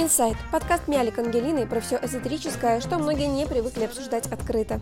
Инсайт – подкаст Мялик Ангелины про все эзотерическое, что многие не привыкли обсуждать открыто.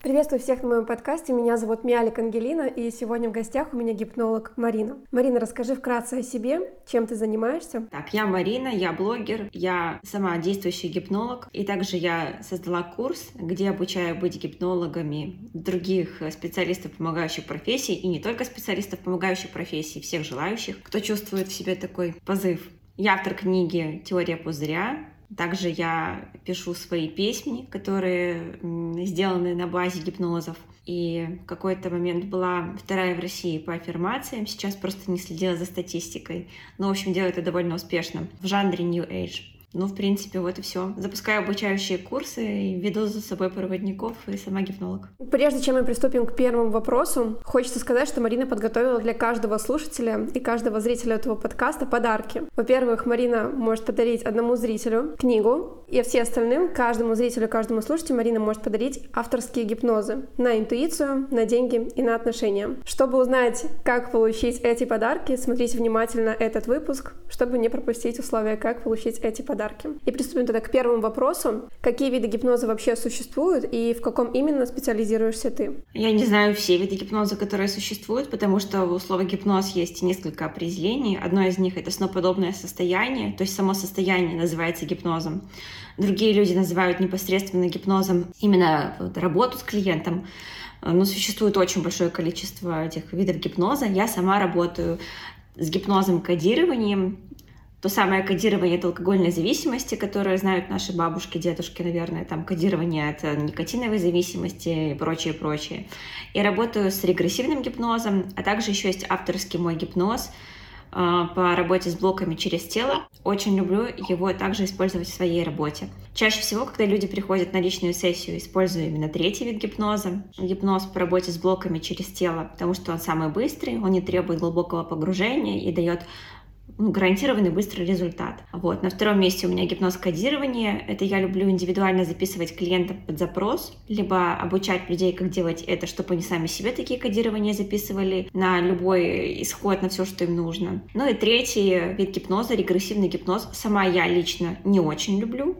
Приветствую всех на моем подкасте. Меня зовут Мялик Ангелина, и сегодня в гостях у меня гипнолог Марина. Марина, расскажи вкратце о себе, чем ты занимаешься. Так, я Марина, я блогер, я сама действующий гипнолог, и также я создала курс, где обучаю быть гипнологами других специалистов помогающих профессий, и не только специалистов помогающих профессий, всех желающих, кто чувствует в себе такой позыв я автор книги «Теория пузыря». Также я пишу свои песни, которые сделаны на базе гипнозов. И в какой-то момент была вторая в России по аффирмациям. Сейчас просто не следила за статистикой. Но, в общем, делаю это довольно успешно в жанре New Age. Ну, в принципе, вот и все. Запускаю обучающие курсы и веду за собой проводников и сама гипнолог. Прежде чем мы приступим к первому вопросу, хочется сказать, что Марина подготовила для каждого слушателя и каждого зрителя этого подкаста подарки. Во-первых, Марина может подарить одному зрителю книгу, и все остальным, каждому зрителю, каждому слушателю, Марина может подарить авторские гипнозы на интуицию, на деньги и на отношения. Чтобы узнать, как получить эти подарки, смотрите внимательно этот выпуск, чтобы не пропустить условия, как получить эти подарки подарки. И приступим тогда к первому вопросу. Какие виды гипноза вообще существуют и в каком именно специализируешься ты? Я не знаю все виды гипноза, которые существуют, потому что у слова гипноз есть несколько определений. Одно из них — это сноподобное состояние, то есть само состояние называется гипнозом. Другие люди называют непосредственно гипнозом именно вот, работу с клиентом. Но существует очень большое количество этих видов гипноза. Я сама работаю с гипнозом кодированием, то самое кодирование от алкогольной зависимости, которое знают наши бабушки, дедушки, наверное, там кодирование от никотиновой зависимости и прочее, прочее. И работаю с регрессивным гипнозом, а также еще есть авторский мой гипноз э, по работе с блоками через тело. Очень люблю его также использовать в своей работе. Чаще всего, когда люди приходят на личную сессию, использую именно третий вид гипноза. Гипноз по работе с блоками через тело, потому что он самый быстрый, он не требует глубокого погружения и дает гарантированный быстрый результат. Вот. На втором месте у меня гипноз-кодирование. Это я люблю индивидуально записывать клиентам под запрос, либо обучать людей, как делать это, чтобы они сами себе такие кодирования записывали на любой исход, на все, что им нужно. Ну и третий вид гипноза, регрессивный гипноз. Сама я лично не очень люблю.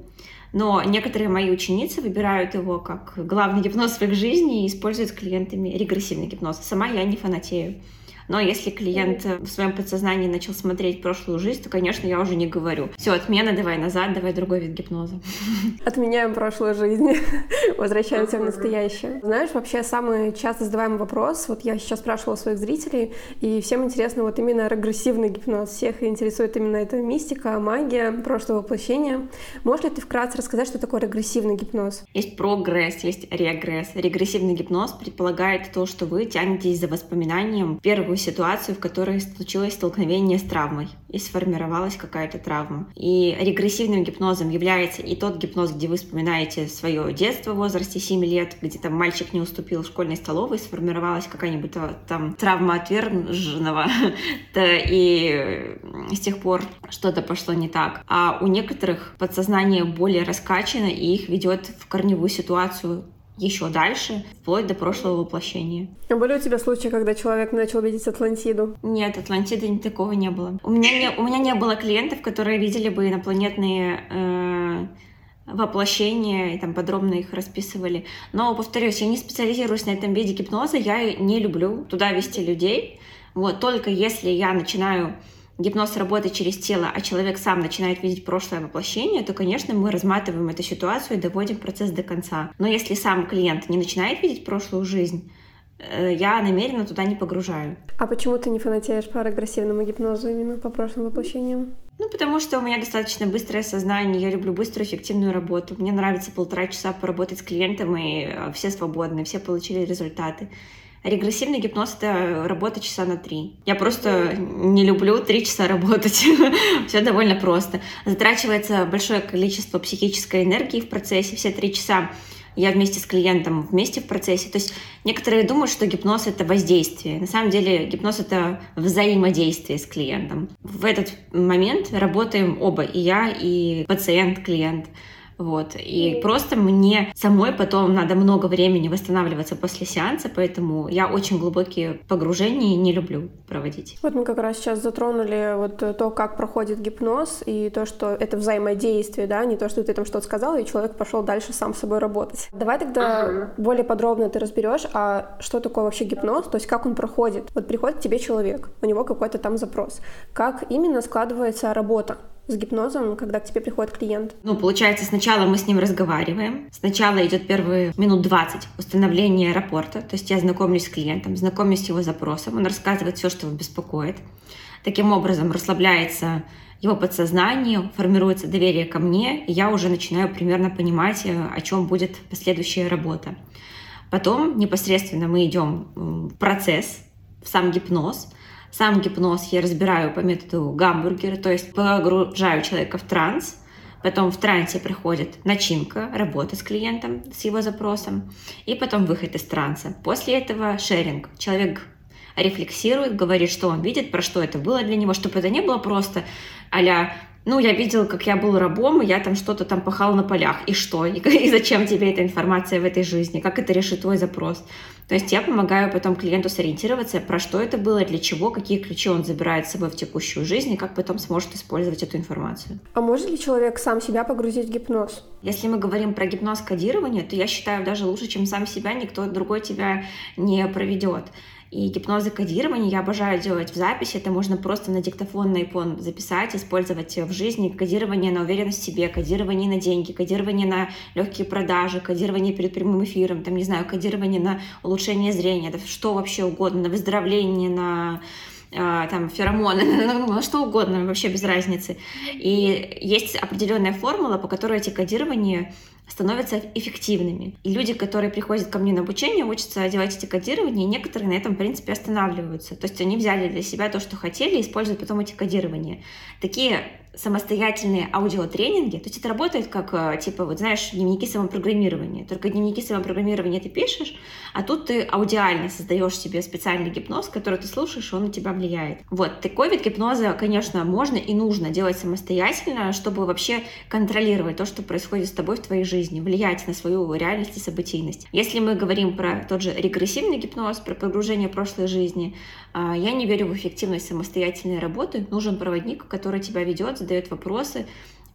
Но некоторые мои ученицы выбирают его как главный гипноз в их жизни и используют с клиентами регрессивный гипноз. Сама я не фанатею. Но если клиент в своем подсознании начал смотреть прошлую жизнь, то, конечно, я уже не говорю. Все, отмена, давай назад, давай другой вид гипноза. Отменяем прошлую жизнь, возвращаемся в настоящее. Знаешь, вообще самый часто задаваемый вопрос, вот я сейчас спрашивала своих зрителей, и всем интересно вот именно регрессивный гипноз. Всех интересует именно эта мистика, магия, прошлое воплощение. Можешь ли ты вкратце рассказать, что такое регрессивный гипноз? Есть прогресс, есть регресс. Регрессивный гипноз предполагает то, что вы тянетесь за воспоминанием первую ситуацию, в которой случилось столкновение с травмой и сформировалась какая-то травма. И регрессивным гипнозом является и тот гипноз, где вы вспоминаете свое детство в возрасте 7 лет, где там мальчик не уступил в школьной столовой, сформировалась какая-нибудь там травма отверженного, и с тех пор что-то пошло не так. А у некоторых подсознание более раскачано, и их ведет в корневую ситуацию еще дальше, вплоть до прошлого воплощения. А были у тебя случаи, когда человек начал видеть Атлантиду? Нет, Атлантиды такого не было. У меня не, у меня не было клиентов, которые видели бы инопланетные э, воплощения и там подробно их расписывали. Но, повторюсь, я не специализируюсь на этом виде гипноза, я не люблю туда вести людей. Вот, только если я начинаю гипноз работает через тело, а человек сам начинает видеть прошлое воплощение, то, конечно, мы разматываем эту ситуацию и доводим процесс до конца. Но если сам клиент не начинает видеть прошлую жизнь, э, я намеренно туда не погружаю. А почему ты не фанатеешь по агрессивному гипнозу именно по прошлым воплощениям? Ну, потому что у меня достаточно быстрое сознание, я люблю быструю, эффективную работу. Мне нравится полтора часа поработать с клиентом, и э, все свободны, все получили результаты. Регрессивный гипноз — это работа часа на три. Я просто не люблю три часа работать. Все довольно просто. Затрачивается большое количество психической энергии в процессе. Все три часа я вместе с клиентом, вместе в процессе. То есть некоторые думают, что гипноз — это воздействие. На самом деле гипноз — это взаимодействие с клиентом. В этот момент работаем оба, и я, и пациент, клиент. Вот. И просто мне самой потом надо много времени восстанавливаться после сеанса, поэтому я очень глубокие погружения не люблю проводить. Вот мы как раз сейчас затронули вот то, как проходит гипноз, и то, что это взаимодействие, да, не то, что ты там что-то сказала, и человек пошел дальше сам с собой работать. Давай тогда uh-huh. более подробно ты разберешь, а что такое вообще гипноз, то есть как он проходит. Вот приходит тебе человек, у него какой-то там запрос. Как именно складывается работа? С гипнозом, когда к тебе приходит клиент? Ну, получается, сначала мы с ним разговариваем. Сначала идет первые минут 20 установление рапорта. То есть я знакомлюсь с клиентом, знакомлюсь с его запросом. Он рассказывает все, что его беспокоит. Таким образом расслабляется его подсознание, формируется доверие ко мне, и я уже начинаю примерно понимать, э, о чем будет последующая работа. Потом непосредственно мы идем в процесс, в сам гипноз – сам гипноз я разбираю по методу гамбургера, то есть погружаю человека в транс, потом в трансе приходит начинка, работа с клиентом, с его запросом, и потом выход из транса. После этого шеринг. Человек рефлексирует, говорит, что он видит, про что это было для него, чтобы это не было просто а ну, я видел, как я был рабом, и я там что-то там пахал на полях. И что? И, и зачем тебе эта информация в этой жизни? Как это решит твой запрос? То есть я помогаю потом клиенту сориентироваться, про что это было, для чего, какие ключи он забирает с собой в текущую жизнь, и как потом сможет использовать эту информацию. А может ли человек сам себя погрузить в гипноз? Если мы говорим про гипноз кодирования, то я считаю, даже лучше, чем сам себя, никто другой тебя не проведет. И гипнозы кодирования я обожаю делать в записи. Это можно просто на диктофон, на iPhone записать, использовать в жизни. Кодирование на уверенность в себе, кодирование на деньги, кодирование на легкие продажи, кодирование перед прямым эфиром, там, не знаю, кодирование на улучшение зрения, да, что вообще угодно, на выздоровление, на а, там феромоны, ну, что угодно, вообще без разницы. И есть определенная формула, по которой эти кодирования становятся эффективными. И люди, которые приходят ко мне на обучение, учатся одевать эти кодирования, и некоторые на этом, в принципе, останавливаются. То есть они взяли для себя то, что хотели, и используют потом эти кодирования. Такие самостоятельные аудиотренинги, то есть это работает как, э, типа, вот знаешь, дневники самопрограммирования. Только дневники самопрограммирования ты пишешь, а тут ты аудиально создаешь себе специальный гипноз, который ты слушаешь, он на тебя влияет. Вот, такой вид гипноза, конечно, можно и нужно делать самостоятельно, чтобы вообще контролировать то, что происходит с тобой в твоей жизни, влиять на свою реальность и событийность. Если мы говорим про тот же регрессивный гипноз, про погружение прошлой жизни, а, я не верю в эффективность самостоятельной работы. Нужен проводник, который тебя ведет, задает вопросы,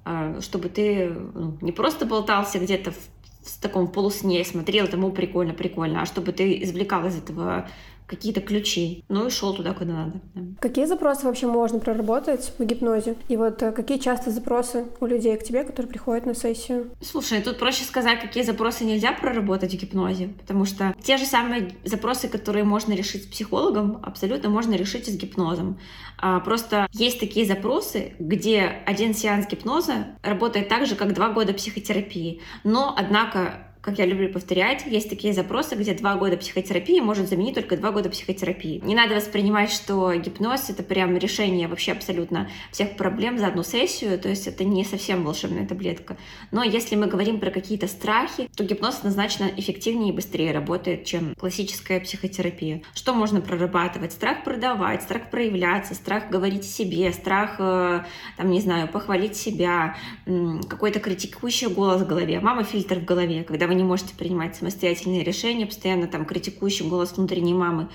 а, чтобы ты ну, не просто болтался где-то в, в таком полусне, смотрел, тому прикольно, прикольно, а чтобы ты извлекал из этого какие-то ключи, ну и шел туда, куда надо. Какие запросы вообще можно проработать в гипнозе? И вот э, какие часто запросы у людей к тебе, которые приходят на сессию? Слушай, тут проще сказать, какие запросы нельзя проработать в гипнозе, потому что те же самые запросы, которые можно решить с психологом, абсолютно можно решить и с гипнозом. А, просто есть такие запросы, где один сеанс гипноза работает так же, как два года психотерапии, но, однако, как я люблю повторять, есть такие запросы, где два года психотерапии может заменить только два года психотерапии. Не надо воспринимать, что гипноз — это прям решение вообще абсолютно всех проблем за одну сессию, то есть это не совсем волшебная таблетка. Но если мы говорим про какие-то страхи, то гипноз однозначно эффективнее и быстрее работает, чем классическая психотерапия. Что можно прорабатывать? Страх продавать, страх проявляться, страх говорить себе, страх, э, там, не знаю, похвалить себя, какой-то критикующий голос в голове, мама-фильтр в голове, когда вы не можете принимать самостоятельные решения, постоянно там критикующий голос внутренней мамы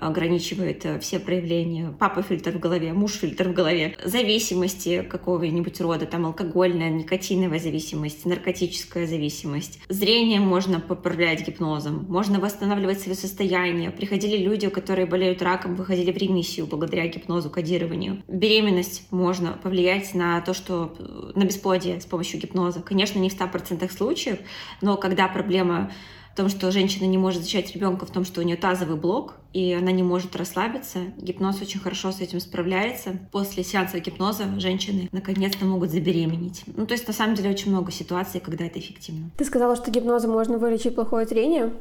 ограничивает э, все проявления. Папа фильтр в голове, муж фильтр в голове. Зависимости какого-нибудь рода, там алкогольная, никотиновая зависимость, наркотическая зависимость. Зрение можно поправлять гипнозом, можно восстанавливать свое состояние. Приходили люди, которые болеют раком, выходили в ремиссию благодаря гипнозу, кодированию. Беременность можно повлиять на то, что э, на бесплодие с помощью гипноза. Конечно, не в 100% случаев, но когда проблема в том, что женщина не может зачать ребенка, в том, что у нее тазовый блок, и она не может расслабиться. Гипноз очень хорошо с этим справляется. После сеанса гипноза женщины наконец-то могут забеременеть. Ну, то есть, на самом деле, очень много ситуаций, когда это эффективно. Ты сказала, что гипнозом можно вылечить плохое зрение.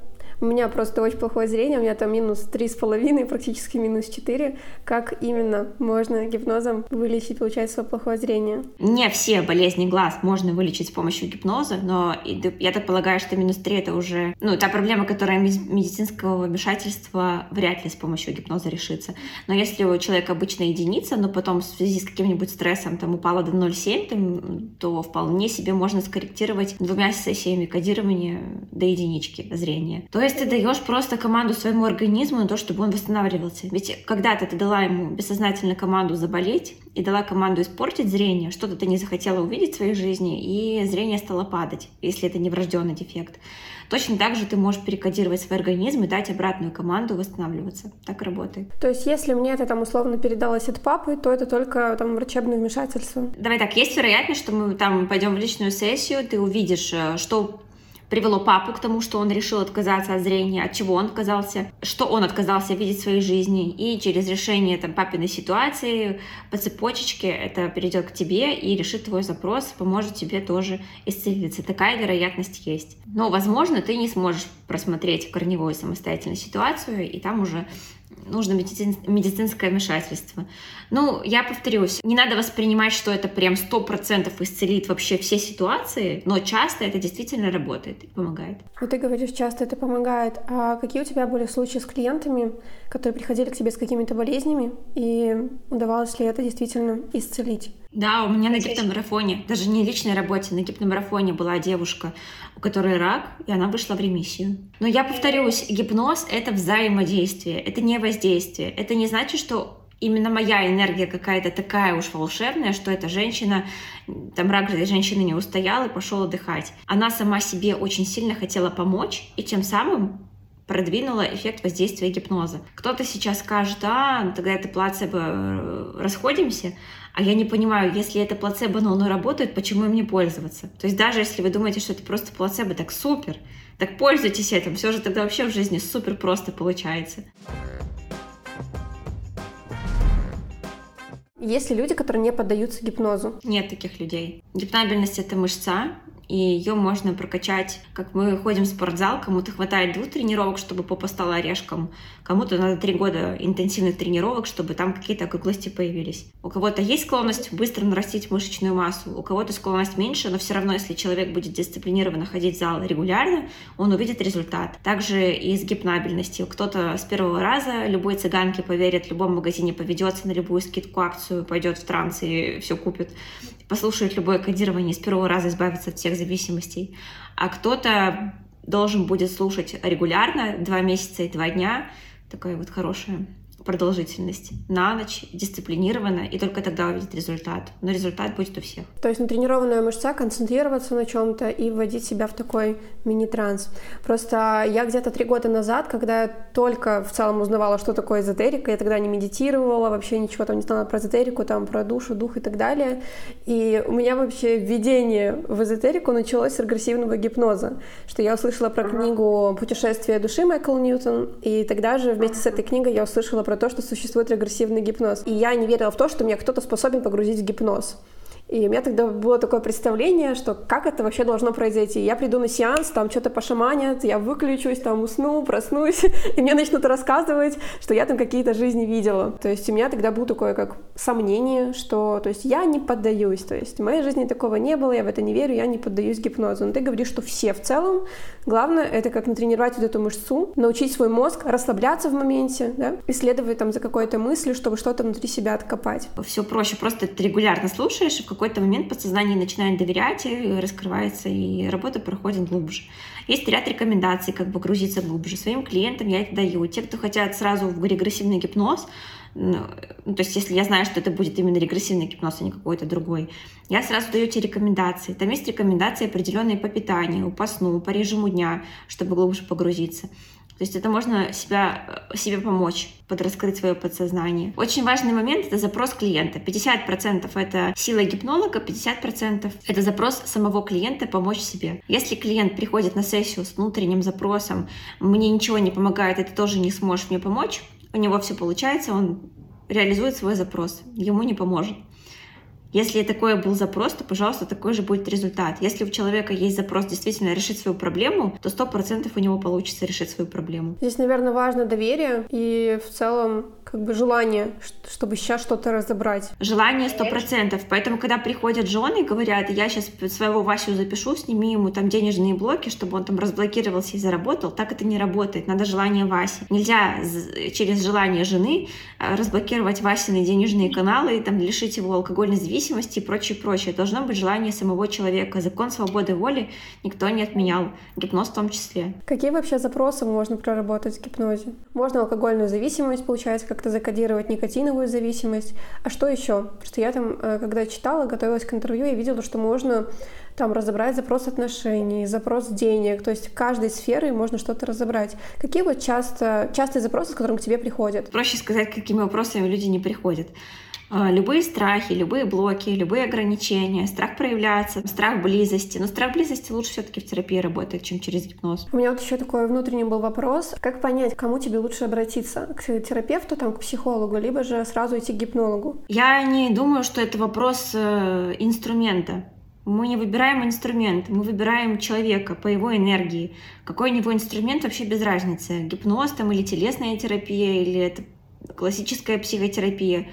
У меня просто очень плохое зрение, у меня там минус три с половиной, практически минус четыре. Как именно можно гипнозом вылечить, получается, свое плохое зрение? Не все болезни глаз можно вылечить с помощью гипноза, но я так полагаю, что минус три это уже, ну, та проблема, которая медицинского вмешательства вряд ли с помощью гипноза решится. Но если у человека обычно единица, но потом в связи с каким-нибудь стрессом там упала до 0,7, то вполне себе можно скорректировать двумя сессиями кодирования до единички зрения. То есть ты даешь просто команду своему организму на то, чтобы он восстанавливался. Ведь когда-то ты дала ему бессознательно команду заболеть и дала команду испортить зрение, что-то ты не захотела увидеть в своей жизни, и зрение стало падать, если это не врожденный дефект. Точно так же ты можешь перекодировать свой организм и дать обратную команду восстанавливаться. Так работает. То есть, если мне это там условно передалось от папы, то это только там врачебное вмешательство? Давай так, есть вероятность, что мы там пойдем в личную сессию, ты увидишь, э, что привело папу к тому, что он решил отказаться от зрения, от чего он отказался, что он отказался видеть в своей жизни. И через решение там, папиной ситуации по цепочечке это перейдет к тебе и решит твой запрос, поможет тебе тоже исцелиться. Такая вероятность есть. Но, возможно, ты не сможешь просмотреть корневую самостоятельную ситуацию, и там уже нужно медицин, медицинское вмешательство. Ну, я повторюсь, не надо воспринимать, что это прям сто процентов исцелит вообще все ситуации, но часто это действительно работает и помогает. Вот ты говоришь, часто это помогает. А какие у тебя были случаи с клиентами, которые приходили к тебе с какими-то болезнями, и удавалось ли это действительно исцелить? Да, у меня на гипномарафоне, даже не личной работе, на гипномарафоне была девушка, у которой рак, и она вышла в ремиссию. Но я повторюсь, гипноз — это взаимодействие, это не воздействие. Это не значит, что именно моя энергия какая-то такая уж волшебная, что эта женщина, там рак этой женщины не устоял и пошел отдыхать. Она сама себе очень сильно хотела помочь, и тем самым продвинула эффект воздействия гипноза. Кто-то сейчас скажет, а, тогда это плацебо, э, расходимся, а я не понимаю, если это плацебо, но оно работает, почему им не пользоваться? То есть даже если вы думаете, что это просто плацебо, так супер, так пользуйтесь этим, все же тогда вообще в жизни супер просто получается. Есть ли люди, которые не поддаются гипнозу? Нет таких людей. Гипнабельность — это мышца, и ее можно прокачать, как мы ходим в спортзал, кому-то хватает двух тренировок, чтобы попа стала орешком, кому-то надо три года интенсивных тренировок, чтобы там какие-то округлости появились. У кого-то есть склонность быстро нарастить мышечную массу, у кого-то склонность меньше, но все равно, если человек будет дисциплинированно ходить в зал регулярно, он увидит результат. Также и с гипнабельностью. Кто-то с первого раза любой цыганке поверит, в любом магазине поведется на любую скидку, акцию, пойдет в транс и все купит послушает любое кодирование, с первого раза избавиться от всех зависимостей. А кто-то должен будет слушать регулярно, два месяца и два дня, такая вот хорошая продолжительность на ночь, дисциплинированно, и только тогда увидит результат. Но результат будет у всех. То есть натренированная мышца, концентрироваться на чем-то и вводить себя в такой мини-транс. Просто я где-то три года назад, когда я только в целом узнавала, что такое эзотерика, я тогда не медитировала, вообще ничего там не знала про эзотерику, там про душу, дух и так далее. И у меня вообще введение в эзотерику началось с регрессивного гипноза, что я услышала про книгу «Путешествие души» Майкл Ньютон, и тогда же вместе с этой книгой я услышала про то, что существует регрессивный гипноз. И я не верила в то, что меня кто-то способен погрузить в гипноз. И у меня тогда было такое представление, что как это вообще должно произойти. Я приду на сеанс, там что-то пошаманят, я выключусь, там усну, проснусь, и мне начнут рассказывать, что я там какие-то жизни видела. То есть у меня тогда было такое как сомнение, что то есть я не поддаюсь. То есть в моей жизни такого не было, я в это не верю, я не поддаюсь гипнозу. Но ты говоришь, что все в целом. Главное — это как натренировать вот эту мышцу, научить свой мозг расслабляться в моменте, да, исследовать там за какой-то мыслью, чтобы что-то внутри себя откопать. Все проще, просто ты регулярно слушаешь, и какой-то момент подсознание начинает доверять и раскрывается, и работа проходит глубже. Есть ряд рекомендаций, как бы грузиться глубже. Своим клиентам я это даю. Те, кто хотят сразу в регрессивный гипноз, ну, то есть если я знаю, что это будет именно регрессивный гипноз, а не какой-то другой, я сразу даю те рекомендации. Там есть рекомендации определенные по питанию, по сну, по режиму дня, чтобы глубже погрузиться. То есть это можно себя, э, себе помочь, подраскрыть свое подсознание. Очень важный момент — это запрос клиента. 50% — это сила гипнолога, 50% — это запрос самого клиента помочь себе. Если клиент приходит на сессию с внутренним запросом «мне ничего не помогает, и ты тоже не сможешь мне помочь», у него все получается, он реализует свой запрос, ему не поможет. Если такой был запрос, то, пожалуйста, такой же будет результат. Если у человека есть запрос действительно решить свою проблему, то сто процентов у него получится решить свою проблему. Здесь, наверное, важно доверие и в целом как бы желание, чтобы сейчас что-то разобрать. Желание сто процентов. Поэтому, когда приходят жены и говорят, я сейчас своего Васю запишу, сними ему там денежные блоки, чтобы он там разблокировался и заработал, так это не работает. Надо желание Васи. Нельзя через желание жены э, разблокировать Васины денежные каналы и там лишить его алкогольной зависимости и прочее, прочее. Должно быть желание самого человека. Закон свободы воли никто не отменял. Гипноз в том числе. Какие вообще запросы можно проработать в гипнозе? Можно алкогольную зависимость, получается, как как-то закодировать никотиновую зависимость. А что еще? Просто я там, э, когда читала, готовилась к интервью, я видела, что можно там разобрать запрос отношений, запрос денег, то есть в каждой сферы можно что-то разобрать. Какие вот часто, частые запросы, с которым к тебе приходят? Проще сказать, какими вопросами люди не приходят. А, любые страхи, любые блоки, любые ограничения, страх проявляется, страх близости. Но страх близости лучше все-таки в терапии работает, чем через гипноз. У меня вот еще такой внутренний был вопрос. Как понять, к кому тебе лучше обратиться? К терапевту, там, к психологу, либо же сразу идти к гипнологу? Я не думаю, что это вопрос э, инструмента. Мы не выбираем инструмент, мы выбираем человека по его энергии. Какой у него инструмент вообще без разницы. Гипноз там или телесная терапия, или это классическая психотерапия.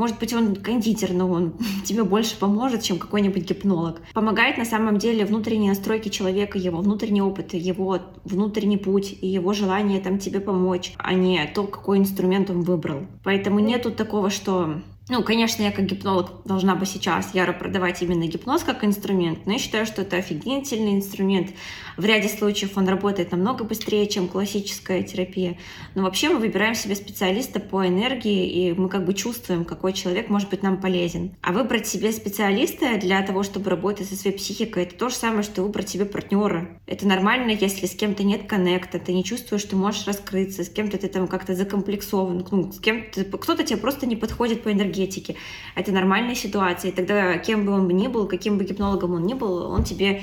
Может быть, он кондитер, но он тебе больше поможет, чем какой-нибудь гипнолог. Помогает на самом деле внутренние настройки человека, его внутренний опыт, его внутренний путь и его желание там тебе помочь, а не то, какой инструмент он выбрал. Поэтому нету такого, что ну, конечно, я как гипнолог должна бы сейчас яро продавать именно гипноз как инструмент, но я считаю, что это офигительный инструмент. В ряде случаев он работает намного быстрее, чем классическая терапия. Но вообще мы выбираем себе специалиста по энергии, и мы как бы чувствуем, какой человек может быть нам полезен. А выбрать себе специалиста для того, чтобы работать со своей психикой, это то же самое, что выбрать себе партнера. Это нормально, если с кем-то нет коннекта, ты не чувствуешь, что можешь раскрыться, с кем-то ты там как-то закомплексован, ну, с кем-то кто-то тебе просто не подходит по энергии энергетики. Это нормальная ситуация. И тогда кем бы он ни был, каким бы гипнологом он ни был, он тебе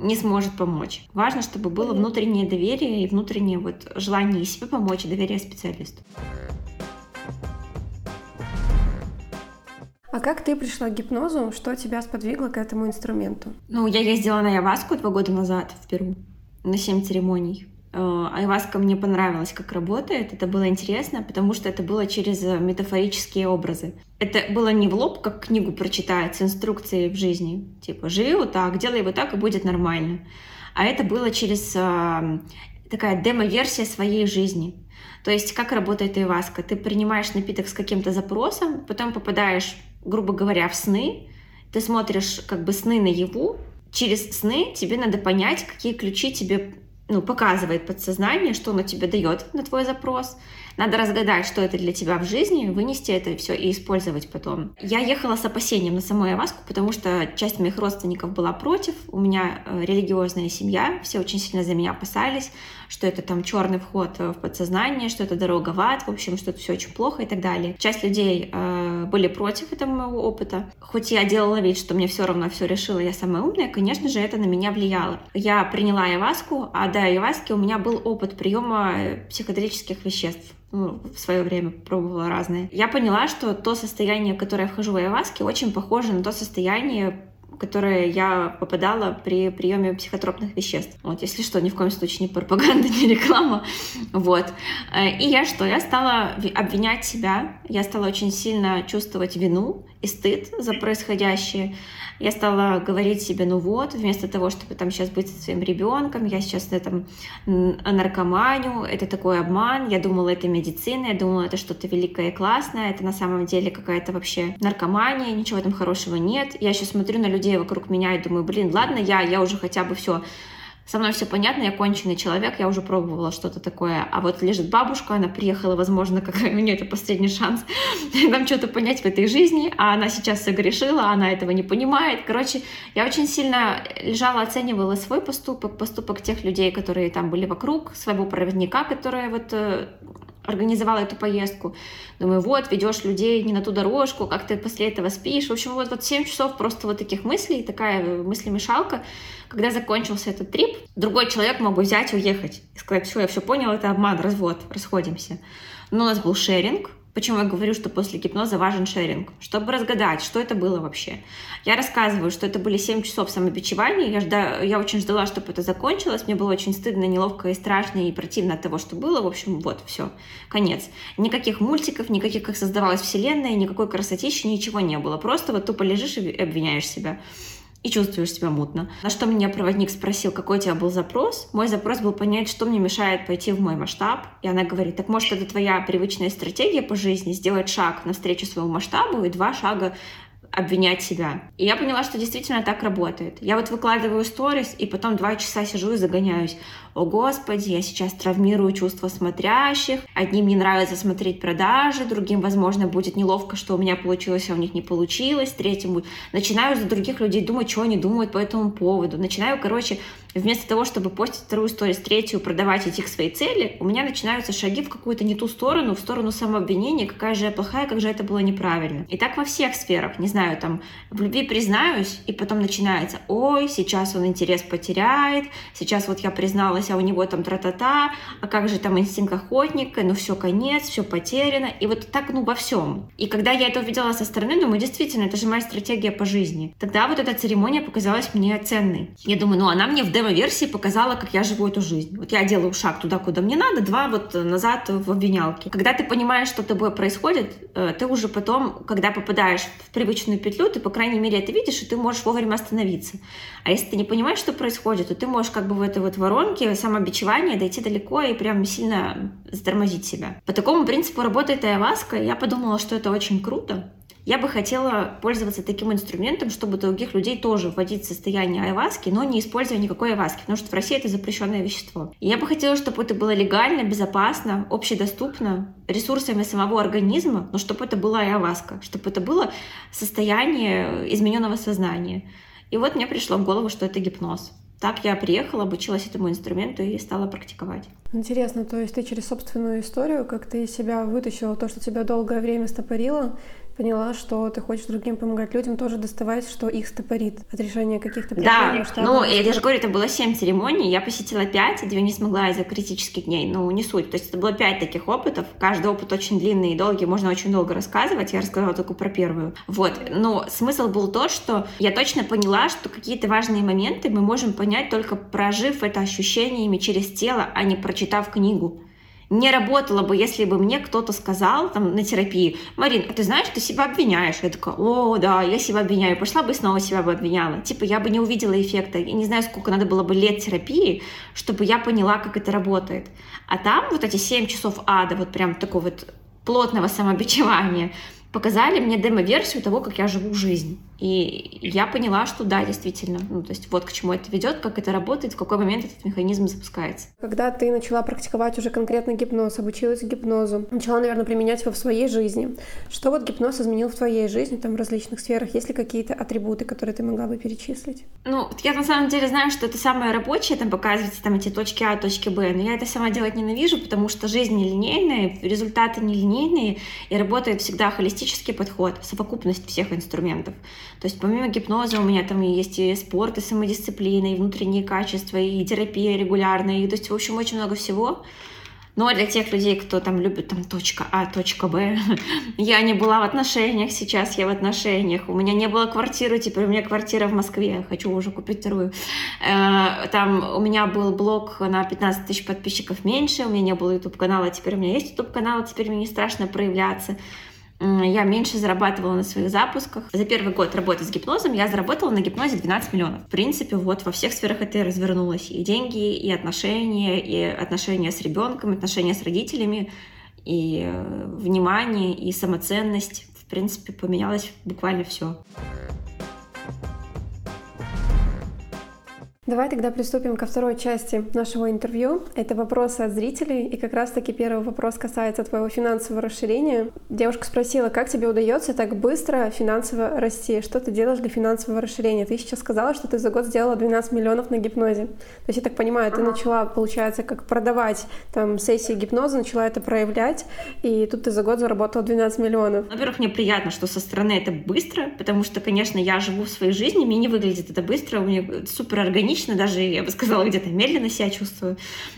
не сможет помочь. Важно, чтобы было внутреннее доверие и внутреннее вот желание себе помочь, и доверие специалисту. А как ты пришла к гипнозу? Что тебя сподвигло к этому инструменту? Ну, я ездила на Яваску два года назад в Перу на семь церемоний. Э, айваска мне понравилось, как работает. Это было интересно, потому что это было через э, метафорические образы. Это было не в лоб, как книгу прочитать с инструкцией в жизни. Типа, живи вот так, делай вот так, и будет нормально. А это было через э, такая демо-версия своей жизни. То есть, как работает айваска? Ты принимаешь напиток с каким-то запросом, потом попадаешь, грубо говоря, в сны, ты смотришь как бы сны наяву, через сны тебе надо понять, какие ключи тебе ну, показывает подсознание, что оно тебе дает на твой запрос. Надо разгадать, что это для тебя в жизни, вынести это все и использовать потом. Я ехала с опасением на саму Яваску, потому что часть моих родственников была против. У меня э, религиозная семья, все очень сильно за меня опасались, что это там черный вход э, в подсознание, что это дорога в ад, в общем, что это все очень плохо и так далее. Часть людей э, были против этого моего опыта. Хоть я делала вид, что мне все равно все решила, я самая умная, конечно же, это на меня влияло. Я приняла Яваску, а до Яваски у меня был опыт приема э, психоделических веществ ну, в свое время пробовала разные. Я поняла, что то состояние, в которое я вхожу в айваске, очень похоже на то состояние, которое я попадала при приеме психотропных веществ. Вот, если что, ни в коем случае не пропаганда, не реклама. Вот. Э, и я что? Я стала обвинять себя, я стала очень сильно чувствовать вину и стыд за происходящее. Я стала говорить себе, ну вот, вместо того, чтобы там сейчас быть со своим ребенком, я сейчас на этом наркоманю, это такой обман, я думала, это медицина, я думала, это что-то великое и классное, это на самом деле какая-то вообще наркомания, ничего там хорошего нет. Я сейчас смотрю на людей вокруг меня и думаю, блин, ладно, я, я уже хотя бы все со мной все понятно, я конченый человек, я уже пробовала что-то такое. А вот лежит бабушка, она приехала, возможно, как у нее это последний шанс нам что-то понять в этой жизни, а она сейчас все грешила, она этого не понимает. Короче, я очень сильно лежала, оценивала свой поступок, поступок тех людей, которые там были вокруг, своего проводника, который вот э, организовала эту поездку. Думаю, вот, ведешь людей не на ту дорожку, как ты после этого спишь. В общем, вот, вот 7 часов просто вот таких мыслей, такая мыслемешалка. Когда закончился этот трип, другой человек мог бы взять и уехать и сказать, все, я все понял, это обман, развод, расходимся. Но у нас был шеринг, Почему я говорю, что после гипноза важен шеринг? Чтобы разгадать, что это было вообще. Я рассказываю, что это были 7 часов самобичевания. Я, жда... я очень ждала, чтобы это закончилось. Мне было очень стыдно, неловко и страшно, и противно от того, что было. В общем, вот, все, конец. Никаких мультиков, никаких, как создавалась вселенная, никакой красотищи, ничего не было. Просто вот тупо лежишь и обвиняешь себя и чувствуешь себя мутно. На что меня проводник спросил, какой у тебя был запрос. Мой запрос был понять, что мне мешает пойти в мой масштаб. И она говорит, так может это твоя привычная стратегия по жизни, сделать шаг навстречу своему масштабу и два шага обвинять себя. И я поняла, что действительно так работает. Я вот выкладываю сторис, и потом два часа сижу и загоняюсь. О, Господи, я сейчас травмирую чувства смотрящих. Одним не нравится смотреть продажи, другим, возможно, будет неловко, что у меня получилось, а у них не получилось. Третьему начинаю за других людей думать, что они думают по этому поводу. Начинаю, короче, вместо того, чтобы постить вторую сторис, третью, продавать идти к своей цели, у меня начинаются шаги в какую-то не ту сторону, в сторону самообвинения, какая же я плохая, как же это было неправильно. И так во всех сферах. Не знаю, там, в любви признаюсь, и потом начинается, ой, сейчас он интерес потеряет, сейчас вот я призналась, а у него там тра-та-та, а как же там инстинкт охотника, ну все, конец, все потеряно, и вот так, ну, во всем. И когда я это увидела со стороны, думаю, действительно, это же моя стратегия по жизни. Тогда вот эта церемония показалась мне ценной. Я думаю, ну, она мне в демо-версии показала, как я живу эту жизнь. Вот я делаю шаг туда, куда мне надо, два вот назад в обвинялке. Когда ты понимаешь, что тобой происходит, э, ты уже потом, когда попадаешь в привычную петлю, ты, по крайней мере, это видишь, и ты можешь вовремя остановиться. А если ты не понимаешь, что происходит, то ты можешь как бы в этой вот воронке самобичевания дойти далеко и прям сильно затормозить себя. По такому принципу работает айваска, я подумала, что это очень круто. Я бы хотела пользоваться таким инструментом, чтобы других людей тоже вводить в состояние айваски, но не используя никакой айваски, потому что в России это запрещенное вещество. И я бы хотела, чтобы это было легально, безопасно, общедоступно, ресурсами самого организма, но чтобы это была айваска, чтобы это было состояние измененного сознания. И вот мне пришло в голову, что это гипноз. Так я приехала, обучилась этому инструменту и стала практиковать. Интересно, то есть ты через собственную историю, как ты себя вытащила, то, что тебя долгое время стопорило, поняла, что ты хочешь другим помогать людям тоже доставать, что их стопорит от решения каких-то проблем. Да, ну, я же говорю, это было семь церемоний, я посетила пять, две не смогла из-за критических дней, ну, не суть. То есть это было пять таких опытов, каждый опыт очень длинный и долгий, можно очень долго рассказывать, я рассказала только про первую. Вот, но смысл был тот, что я точно поняла, что какие-то важные моменты мы можем понять только прожив это ощущениями через тело, а не прочитав книгу не работало бы, если бы мне кто-то сказал там на терапии, Марин, а ты знаешь, ты себя обвиняешь. Я такая, о, да, я себя обвиняю. Пошла бы снова себя бы обвиняла. Типа я бы не увидела эффекта. Я не знаю, сколько надо было бы лет терапии, чтобы я поняла, как это работает. А там вот эти 7 часов ада, вот прям такого вот плотного самобичевания, показали мне демо-версию того, как я живу жизнь. И я поняла, что да, действительно, ну, то есть вот к чему это ведет, как это работает, в какой момент этот механизм запускается. Когда ты начала практиковать уже конкретно гипноз, обучилась гипнозу, начала, наверное, применять его в своей жизни, что вот гипноз изменил в твоей жизни, там, в различных сферах? Есть ли какие-то атрибуты, которые ты могла бы перечислить? Ну, я на самом деле знаю, что это самое рабочее, там показывается там эти точки А, точки Б, но я это сама делать ненавижу, потому что жизнь нелинейная, результаты нелинейные, и работает всегда холистический подход, совокупность всех инструментов. То есть помимо гипноза у меня там есть и спорт, и самодисциплина, и внутренние качества, и терапия регулярная, и то есть, в общем, очень много всего. Но для тех людей, кто там любит там точка А, точка Б, я не была в отношениях, сейчас я в отношениях. У меня не было квартиры, теперь у меня квартира в Москве, хочу уже купить вторую. Э, там у меня был блог на 15 тысяч подписчиков меньше, у меня не было YouTube канала, теперь у меня есть YouTube канал, теперь мне не страшно проявляться я меньше зарабатывала на своих запусках. За первый год работы с гипнозом я заработала на гипнозе 12 миллионов. В принципе, вот во всех сферах это и развернулось. И деньги, и отношения, и отношения с ребенком, отношения с родителями, и э, внимание, и самоценность. В принципе, поменялось буквально все. Давай тогда приступим ко второй части нашего интервью. Это вопросы от зрителей. И как раз-таки первый вопрос касается твоего финансового расширения. Девушка спросила, как тебе удается так быстро финансово расти? Что ты делаешь для финансового расширения? Ты сейчас сказала, что ты за год сделала 12 миллионов на гипнозе. То есть, я так понимаю, ты начала, получается, как продавать там сессии гипноза, начала это проявлять, и тут ты за год заработала 12 миллионов. Во-первых, мне приятно, что со стороны это быстро, потому что, конечно, я живу в своей жизни, мне не выглядит это быстро, у меня супер органично, органично, даже, я бы сказала, где-то медленно себя чувствую.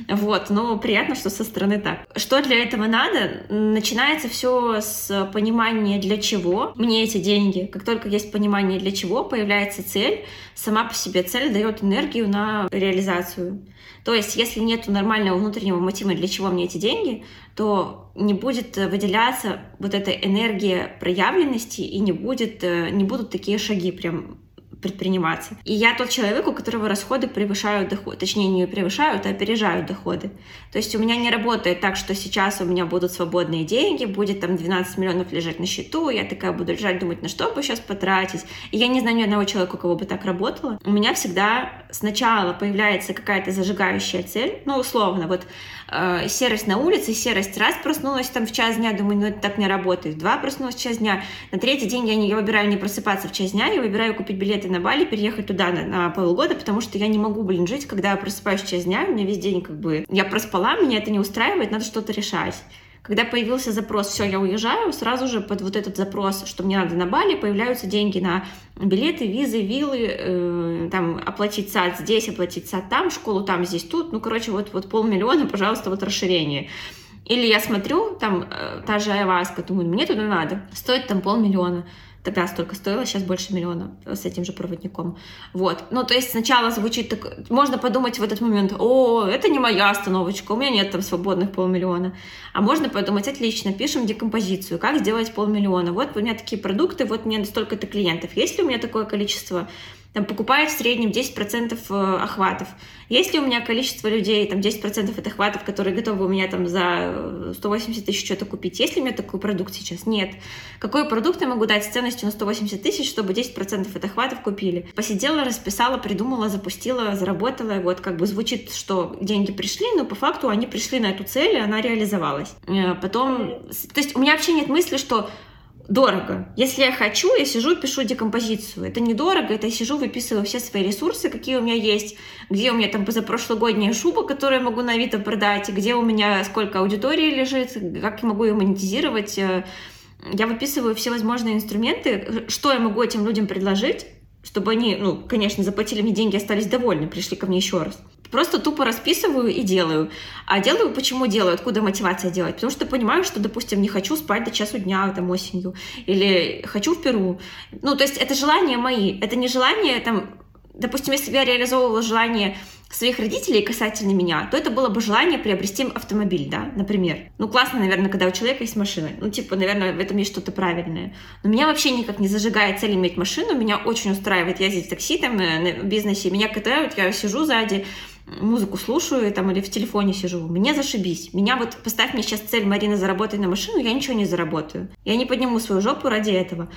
Вот, но приятно, что со стороны так. Что для этого надо? Начинается все с понимания, для чего мне эти деньги. Как только есть понимание, для чего, появляется цель, сама по себе цель дает энергию на реализацию. То есть, если нет нормального внутреннего мотива, для чего мне эти деньги, то не будет выделяться вот эта энергия проявленности и не, будет, э, не будут такие шаги прям предприниматься. И я тот человек, у которого расходы превышают доходы, точнее не превышают, а опережают доходы. То есть у меня не работает так, что сейчас у меня будут свободные деньги, будет там 12 миллионов лежать на счету, я такая буду лежать, думать, на что бы сейчас потратить. И я не знаю ни одного человека, у кого бы так работало. У меня всегда сначала появляется какая-то зажигающая цель, ну условно, вот э, серость на улице, серость раз проснулась там в час дня, думаю, ну это так не работает, два проснулась в час дня, на третий день я, не, я выбираю не просыпаться в час дня, я выбираю купить билеты на Бали, переехать туда на, на полгода, потому что я не могу, блин, жить, когда я просыпаюсь в час дня, у меня весь день как бы, я проспала, меня это не устраивает, надо что-то решать. Когда появился запрос, все, я уезжаю, сразу же под вот этот запрос, что мне надо на Бали, появляются деньги на билеты, визы, виллы, э, там, оплатить сад здесь, оплатить сад там, школу там, здесь, тут. Ну, короче, вот, вот полмиллиона, пожалуйста, вот расширение. Или я смотрю, там, э, та же Айваска, думаю, мне туда надо, стоит там полмиллиона тогда столько стоило, сейчас больше миллиона с этим же проводником. Вот. Ну, то есть сначала звучит так... Можно подумать в этот момент, о, это не моя остановочка, у меня нет там свободных полмиллиона. А можно подумать, отлично, пишем декомпозицию, как сделать полмиллиона. Вот у меня такие продукты, вот мне столько-то клиентов. Есть ли у меня такое количество там, покупает в среднем 10% э, охватов. Есть ли у меня количество людей, там 10% от охватов, которые готовы у меня там за 180 тысяч что-то купить? Есть ли у меня такой продукт сейчас? Нет. Какой продукт я могу дать с ценностью на 180 тысяч, чтобы 10% от охватов купили? Посидела, расписала, придумала, запустила, заработала. Вот как бы звучит, что деньги пришли, но по факту они пришли на эту цель, и она реализовалась. Э, потом, то есть у меня вообще нет мысли, что дорого. Если я хочу, я сижу пишу декомпозицию. Это недорого, это я сижу, выписываю все свои ресурсы, какие у меня есть, где у меня там позапрошлогодняя шуба, которую я могу на Авито продать, где у меня сколько аудитории лежит, как я могу ее монетизировать. Я выписываю все возможные инструменты, что я могу этим людям предложить, чтобы они, ну, конечно, заплатили мне деньги, остались довольны, пришли ко мне еще раз. Просто тупо расписываю и делаю. А делаю, почему делаю, откуда мотивация делать? Потому что понимаю, что, допустим, не хочу спать до часу дня там осенью, или хочу в Перу. Ну, то есть это желания мои, это не желание там, допустим, если бы я реализовывала желание своих родителей касательно меня, то это было бы желание приобрести автомобиль, да, например. Ну, классно, наверное, когда у человека есть машина. Ну, типа, наверное, в этом есть что-то правильное. Но меня вообще никак не зажигает цель иметь машину. Меня очень устраивает ездить в такси там э, на бизнесе. Меня катают, я сижу сзади, музыку слушаю там, или в телефоне сижу, мне зашибись. Меня вот, поставь мне сейчас цель, Марина, заработай на машину, я ничего не заработаю. Я не подниму свою жопу ради этого.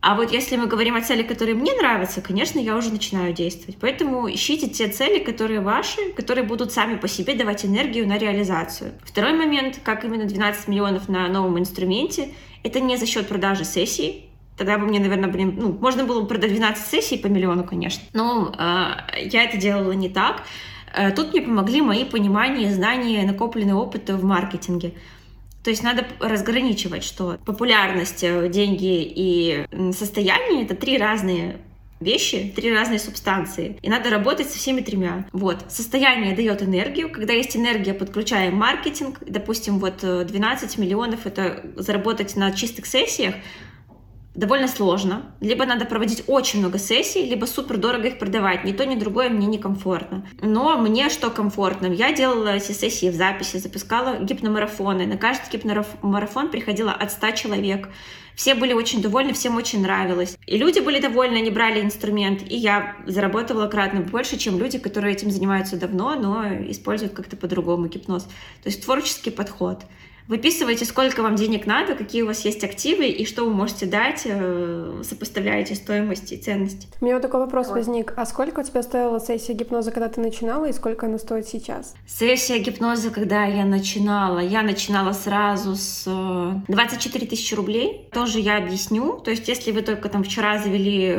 А вот если мы говорим о цели, которые мне нравятся, конечно, я уже начинаю действовать. Поэтому ищите те цели, которые ваши, которые будут сами по себе давать энергию на реализацию. Второй момент, как именно 12 миллионов на новом инструменте, это не за счет продажи сессий, Тогда бы мне, наверное, блин, ну, можно было бы продать 12 сессий по миллиону, конечно. Но э, я это делала не так. Э, тут мне помогли мои понимания, знания, накопленный опыт в маркетинге. То есть надо разграничивать, что популярность, э, деньги и состояние — это три разные вещи, три разные субстанции. И надо работать со всеми тремя. Вот. Состояние дает энергию. Когда есть энергия, подключаем маркетинг. Допустим, вот 12 э, миллионов — это заработать на чистых сессиях довольно сложно. Либо надо проводить очень много сессий, либо супер дорого их продавать. Ни то, ни другое мне некомфортно. Но мне что комфортно? Я делала эти сессии в записи, запускала гипномарафоны. На каждый гипномарафон приходило от 100 человек. Все были очень довольны, всем очень нравилось. И люди были довольны, они брали инструмент. И я заработала кратно больше, чем люди, которые этим занимаются давно, но используют как-то по-другому гипноз. То есть творческий подход. Выписывайте, сколько вам денег надо, какие у вас есть активы и что вы можете дать, э, сопоставляете стоимость и ценность. У меня вот такой вопрос вот. возник. А сколько у тебя стоила сессия гипноза, когда ты начинала, и сколько она стоит сейчас? Сессия гипноза, когда я начинала, я начинала сразу с 24 э, тысячи рублей. Тоже я объясню. То есть, если вы только там вчера завели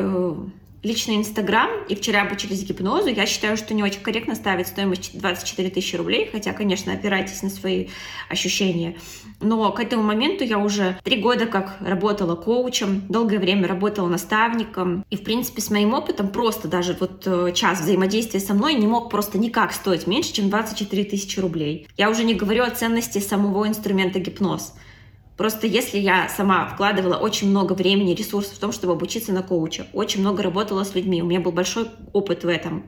личный Инстаграм и вчера обучились гипнозу, я считаю, что не очень корректно ставить стоимость 24 тысячи рублей, хотя, конечно, опирайтесь на свои ощущения. Но к этому моменту я уже три года как работала коучем, долгое время работала наставником. И, в принципе, с моим опытом просто даже вот э, час взаимодействия со мной не мог просто никак стоить меньше, чем 24 тысячи рублей. Я уже не говорю о ценности самого инструмента гипноз. Просто если я сама вкладывала очень много времени, ресурсов в том, чтобы обучиться на коуча, очень много работала с людьми, у меня был большой опыт в этом,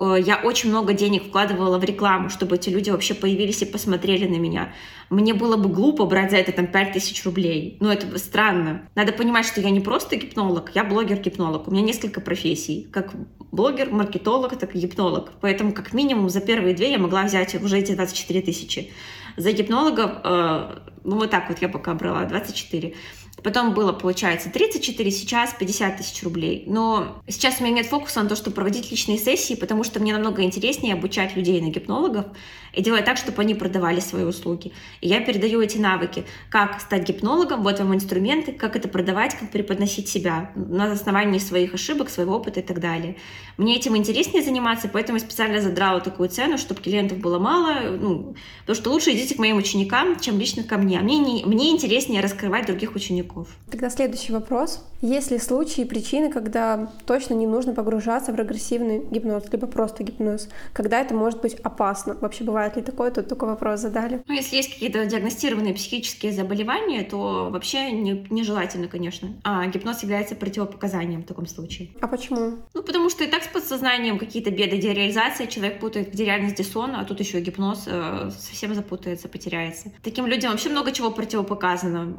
э, я очень много денег вкладывала в рекламу, чтобы эти люди вообще появились и посмотрели на меня. Мне было бы глупо брать за это там 5000 рублей. Ну, это странно. Надо понимать, что я не просто гипнолог, я блогер-гипнолог. У меня несколько профессий. Как блогер, маркетолог, так и гипнолог. Поэтому как минимум за первые две я могла взять уже эти 24 тысячи. За гипнологов, э, ну вот так вот я пока брала, 24. Потом было, получается, 34, сейчас 50 тысяч рублей. Но сейчас у меня нет фокуса на то, чтобы проводить личные сессии, потому что мне намного интереснее обучать людей на гипнологов и делать так, чтобы они продавали свои услуги. И я передаю эти навыки, как стать гипнологом, вот вам инструменты, как это продавать, как преподносить себя на основании своих ошибок, своего опыта и так далее. Мне этим интереснее заниматься, поэтому я специально задрала такую цену, чтобы клиентов было мало, ну, потому что лучше идите к моим ученикам, чем лично ко мне. А мне, не, мне интереснее раскрывать других учеников языков. Тогда следующий вопрос. Есть ли случаи и причины, когда точно не нужно погружаться в регрессивный гипноз, либо просто гипноз? Когда это может быть опасно? Вообще бывает ли такое? Тут только вопрос задали. Ну, если есть какие-то диагностированные психические заболевания, то вообще не, нежелательно, конечно. А гипноз является противопоказанием в таком случае. А почему? Ну, потому что и так с подсознанием какие-то беды, дереализация, человек путает, где реальность, где сон, а тут еще гипноз э, совсем запутается, потеряется. Таким людям вообще много чего противопоказано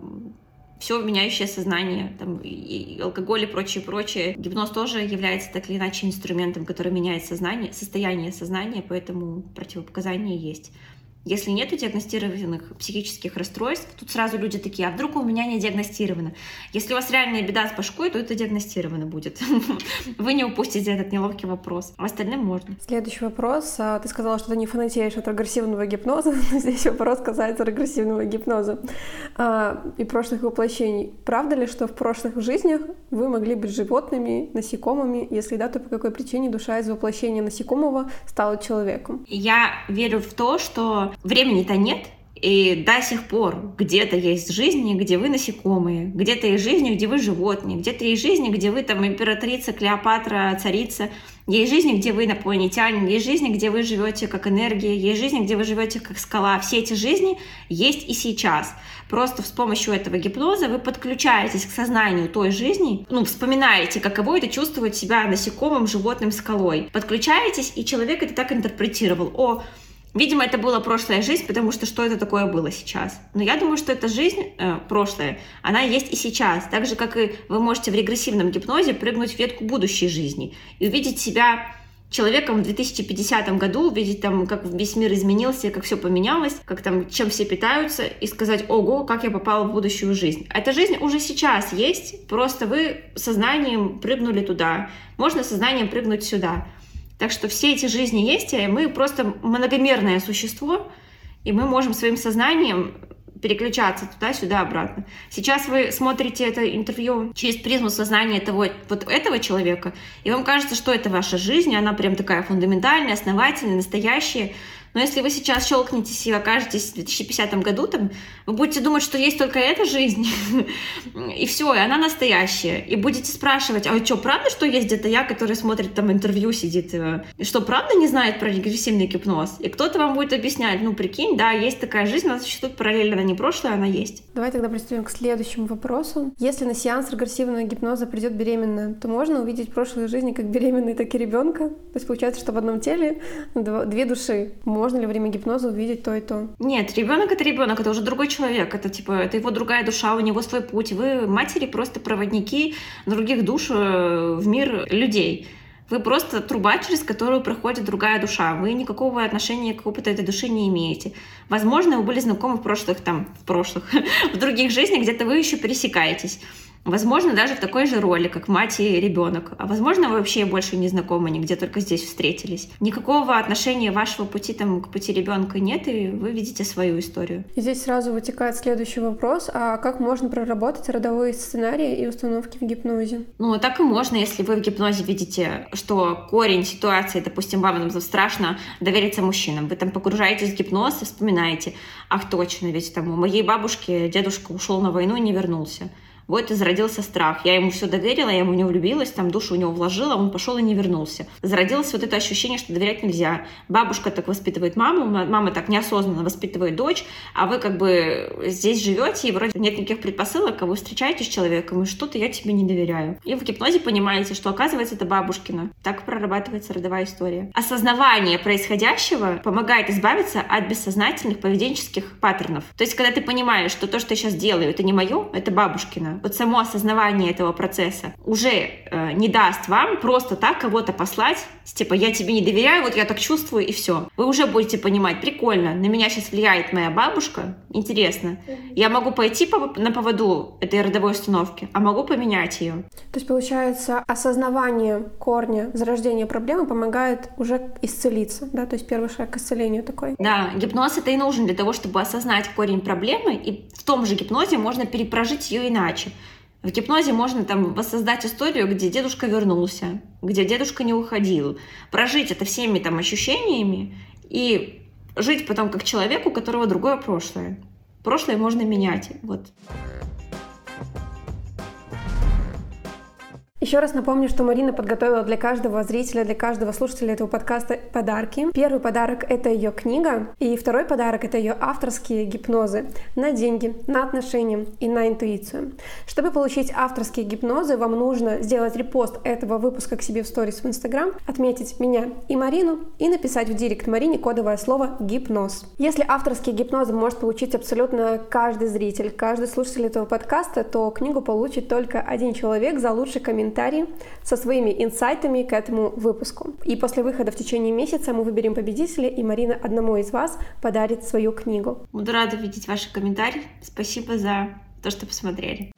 все меняющее сознание, там, и, и алкоголь и прочее, прочее. Гипноз тоже является так или иначе инструментом, который меняет сознание, состояние сознания, поэтому противопоказания есть. Если нет диагностированных психических расстройств, тут сразу люди такие, а вдруг у меня не диагностировано? Если у вас реальная беда с башкой, то это диагностировано будет. Вы не упустите этот неловкий вопрос. А остальным можно. Следующий вопрос. А, ты сказала, что ты не фанатеешь от регрессивного гипноза. Здесь вопрос касается регрессивного гипноза а, и прошлых воплощений. Правда ли, что в прошлых жизнях вы могли быть животными, насекомыми? Если да, то по какой причине душа из воплощения насекомого стала человеком? Я верю в то, что времени-то нет, и до сих пор где-то есть жизни, где вы насекомые, где-то есть жизни, где вы животные, где-то есть жизни, где вы там императрица, Клеопатра, царица, есть жизни, где вы инопланетянин, есть жизни, где вы живете как энергия, есть жизни, где вы живете как скала. Все эти жизни есть и сейчас. Просто с помощью этого гипноза вы подключаетесь к сознанию той жизни, ну, вспоминаете, каково это чувствовать себя насекомым, животным, скалой. Подключаетесь, и человек это так интерпретировал. О, Видимо, это была прошлая жизнь, потому что что это такое было сейчас? Но я думаю, что эта жизнь э, прошлая, она есть и сейчас. Так же, как и вы можете в регрессивном гипнозе прыгнуть в ветку будущей жизни и увидеть себя человеком в 2050 году, увидеть там, как весь мир изменился, как все поменялось, как там, чем все питаются, и сказать, ого, как я попала в будущую жизнь. Эта жизнь уже сейчас есть, просто вы сознанием прыгнули туда. Можно сознанием прыгнуть сюда. Так что все эти жизни есть, и мы просто многомерное существо, и мы можем своим сознанием переключаться туда-сюда, обратно. Сейчас вы смотрите это интервью через призму сознания того, вот этого человека, и вам кажется, что это ваша жизнь, она прям такая фундаментальная, основательная, настоящая, но если вы сейчас щелкнетесь и окажетесь в 2050 году, там, вы будете думать, что есть только эта жизнь, и все, и она настоящая. И будете спрашивать, а что, правда, что есть где-то я, который смотрит там интервью, сидит, э, что, правда не знает про регрессивный гипноз? И кто-то вам будет объяснять, ну, прикинь, да, есть такая жизнь, она существует параллельно, она не прошлая, она есть. Давай тогда приступим к следующему вопросу. Если на сеанс регрессивного гипноза придет беременная, то можно увидеть прошлые жизни как беременной, так и ребенка? То есть получается, что в одном теле две души. Можно можно ли во время гипноза увидеть то и то? Нет, ребенок это ребенок, это уже другой человек, это типа это его другая душа, у него свой путь. Вы матери просто проводники других душ э, в мир людей. Вы просто труба, через которую проходит другая душа. Вы никакого отношения к опыту этой души не имеете. Возможно, вы были знакомы в прошлых, там, в прошлых, в других жизнях, где-то вы еще пересекаетесь. Возможно, даже в такой же роли, как мать и ребенок. А возможно, вы вообще больше не знакомы, нигде только здесь встретились. Никакого отношения вашего пути там, к пути ребенка нет, и вы видите свою историю. И здесь сразу вытекает следующий вопрос. А как можно проработать родовые сценарии и установки в гипнозе? Ну, так и можно, если вы в гипнозе видите, что корень ситуации, допустим, вам страшно довериться мужчинам. Вы там погружаетесь в гипноз и вспоминаете, ах, точно, ведь там у моей бабушки дедушка ушел на войну и не вернулся. Вот и зародился страх. Я ему все доверила, я ему не влюбилась, там душу у него вложила, он пошел и не вернулся. Зародилось вот это ощущение, что доверять нельзя. Бабушка так воспитывает маму, мама так неосознанно воспитывает дочь, а вы как бы здесь живете, и вроде нет никаких предпосылок, а вы встречаетесь с человеком, и что-то я тебе не доверяю. И в гипнозе понимаете, что оказывается это бабушкина. Так прорабатывается родовая история. Осознавание происходящего помогает избавиться от бессознательных поведенческих паттернов. То есть, когда ты понимаешь, что то, что я сейчас делаю, это не мое, это бабушкина, вот само осознавание этого процесса уже э, не даст вам просто так кого-то послать, типа я тебе не доверяю, вот я так чувствую и все. Вы уже будете понимать, прикольно, на меня сейчас влияет моя бабушка, интересно. Я могу пойти по, на поводу этой родовой установки, а могу поменять ее. То есть получается осознавание корня зарождения проблемы помогает уже исцелиться, да, то есть первый шаг к исцелению такой. Да, гипноз это и нужен для того, чтобы осознать корень проблемы, и в том же гипнозе можно перепрожить ее иначе. В гипнозе можно там воссоздать историю, где дедушка вернулся, где дедушка не уходил, прожить это всеми там ощущениями и жить потом как человек, у которого другое прошлое. Прошлое можно менять. Вот. Еще раз напомню, что Марина подготовила для каждого зрителя, для каждого слушателя этого подкаста подарки. Первый подарок — это ее книга, и второй подарок — это ее авторские гипнозы на деньги, на отношения и на интуицию. Чтобы получить авторские гипнозы, вам нужно сделать репост этого выпуска к себе в сторис в Инстаграм, отметить меня и Марину и написать в директ Марине кодовое слово «гипноз». Если авторские гипнозы может получить абсолютно каждый зритель, каждый слушатель этого подкаста, то книгу получит только один человек за лучший комментарий комментарии со своими инсайтами к этому выпуску. И после выхода в течение месяца мы выберем победителя, и Марина одному из вас подарит свою книгу. Буду рада видеть ваши комментарии. Спасибо за то, что посмотрели.